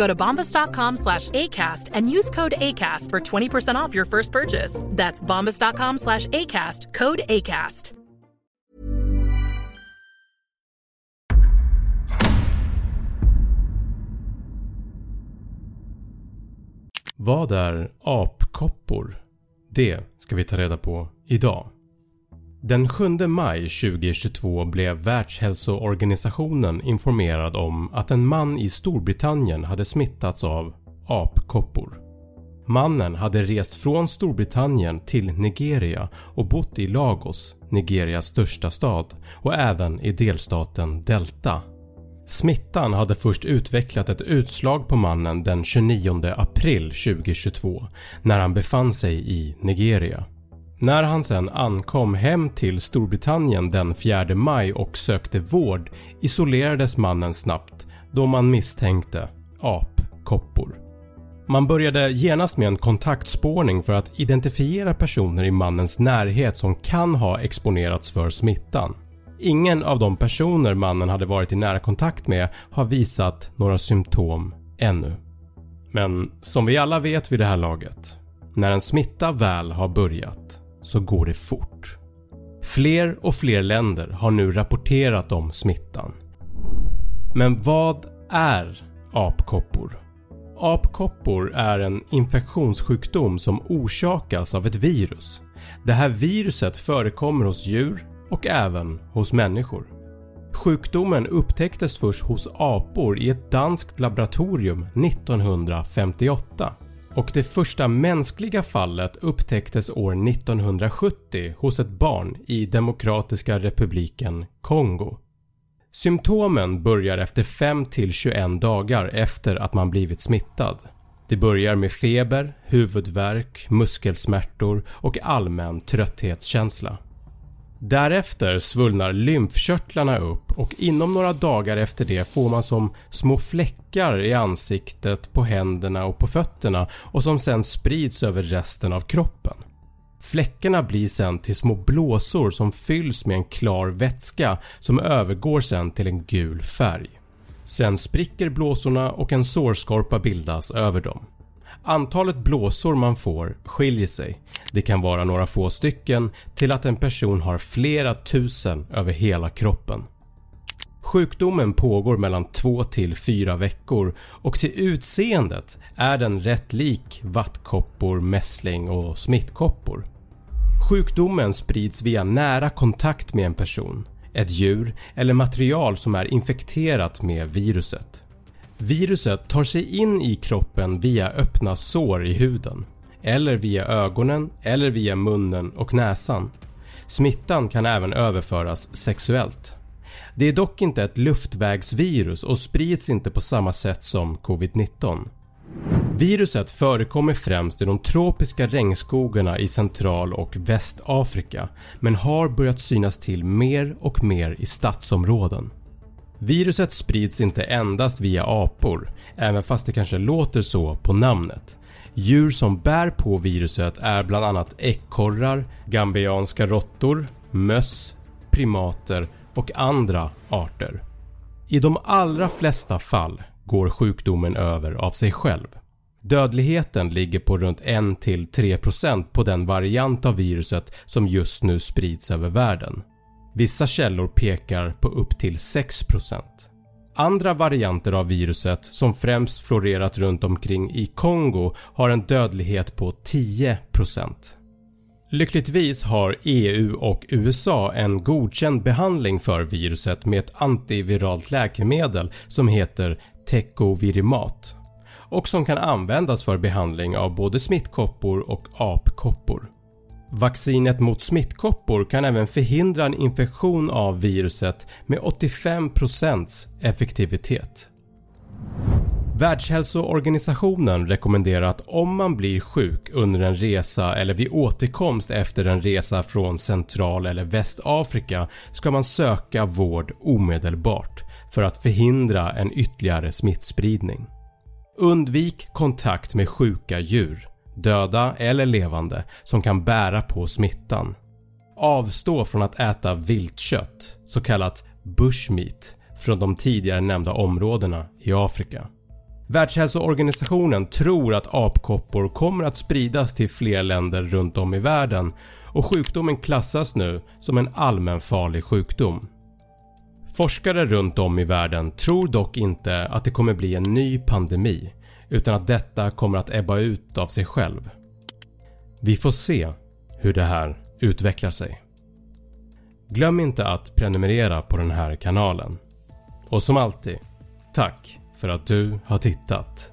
Go to bombas.com slash ACAST and use code ACAST for 20% off your first purchase. That's bombas.com slash ACAST, code ACAST. Vad är apkoppor? Det ska vi ta reda på idag. Den 7 maj 2022 blev Världshälsoorganisationen informerad om att en man i Storbritannien hade smittats av apkoppor. Mannen hade rest från Storbritannien till Nigeria och bott i Lagos, Nigerias största stad och även i delstaten Delta. Smittan hade först utvecklat ett utslag på mannen den 29 april 2022 när han befann sig i Nigeria. När han sen ankom hem till Storbritannien den 4 maj och sökte vård isolerades mannen snabbt då man misstänkte apkoppor. Man började genast med en kontaktspårning för att identifiera personer i mannens närhet som kan ha exponerats för smittan. Ingen av de personer mannen hade varit i nära kontakt med har visat några symptom ännu. Men som vi alla vet vid det här laget, när en smitta väl har börjat så går det fort. Fler och fler länder har nu rapporterat om smittan. Men vad är apkoppor? Apkoppor är en infektionssjukdom som orsakas av ett virus. Det här viruset förekommer hos djur och även hos människor. Sjukdomen upptäcktes först hos apor i ett danskt laboratorium 1958 och det första mänskliga fallet upptäcktes år 1970 hos ett barn i Demokratiska republiken Kongo. Symptomen börjar efter 5-21 dagar efter att man blivit smittad. Det börjar med feber, huvudvärk, muskelsmärtor och allmän trötthetskänsla. Därefter svullnar lymfkörtlarna upp och inom några dagar efter det får man som små fläckar i ansiktet, på händerna och på fötterna och som sen sprids över resten av kroppen. Fläckarna blir sen till små blåsor som fylls med en klar vätska som övergår sen till en gul färg. Sen spricker blåsorna och en sårskorpa bildas över dem. Antalet blåsor man får skiljer sig. Det kan vara några få stycken till att en person har flera tusen över hela kroppen. Sjukdomen pågår mellan 2 till 4 veckor och till utseendet är den rätt lik vattkoppor, mässling och smittkoppor. Sjukdomen sprids via nära kontakt med en person, ett djur eller material som är infekterat med viruset. Viruset tar sig in i kroppen via öppna sår i huden eller via ögonen eller via munnen och näsan. Smittan kan även överföras sexuellt. Det är dock inte ett luftvägsvirus och sprids inte på samma sätt som covid-19. Viruset förekommer främst i de tropiska regnskogarna i central och västafrika men har börjat synas till mer och mer i stadsområden. Viruset sprids inte endast via apor, även fast det kanske låter så på namnet. Djur som bär på viruset är bland annat ekorrar, gambianska råttor, möss, primater och andra arter. I de allra flesta fall går sjukdomen över av sig själv. Dödligheten ligger på runt 1-3% på den variant av viruset som just nu sprids över världen. Vissa källor pekar på upp till 6%. Andra varianter av viruset som främst florerat runt omkring i Kongo har en dödlighet på 10%. Lyckligtvis har EU och USA en godkänd behandling för viruset med ett antiviralt läkemedel som heter Tecovirimat och som kan användas för behandling av både smittkoppor och apkoppor. Vaccinet mot smittkoppor kan även förhindra en infektion av viruset med 85% effektivitet. Världshälsoorganisationen rekommenderar att om man blir sjuk under en resa eller vid återkomst efter en resa från Central eller Västafrika ska man söka vård omedelbart för att förhindra en ytterligare smittspridning. Undvik kontakt med sjuka djur, döda eller levande, som kan bära på smittan. Avstå från att äta viltkött, så kallat bushmeat, från de tidigare nämnda områdena i Afrika. Världshälsoorganisationen tror att apkoppor kommer att spridas till fler länder runt om i världen och sjukdomen klassas nu som en allmänfarlig sjukdom. Forskare runt om i världen tror dock inte att det kommer bli en ny pandemi utan att detta kommer att ebba ut av sig själv. Vi får se hur det här utvecklar sig. Glöm inte att prenumerera på den här kanalen. Och som alltid, tack för att du har tittat.